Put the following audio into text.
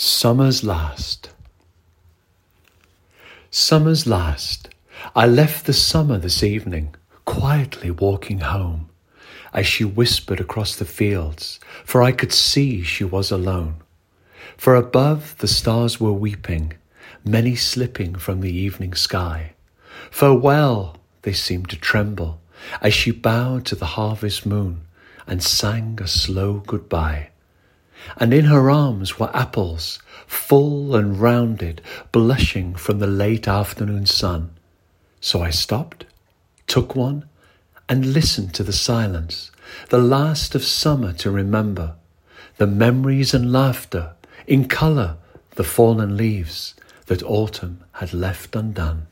Summer's Last. Summer's last. I left the summer this evening, quietly walking home, as she whispered across the fields, for I could see she was alone. For above the stars were weeping, many slipping from the evening sky. Farewell, they seemed to tremble, as she bowed to the harvest moon and sang a slow goodbye and in her arms were apples, full and rounded, blushing from the late afternoon sun. So I stopped, took one, and listened to the silence, the last of summer to remember, the memories and laughter, in colour, the fallen leaves that autumn had left undone.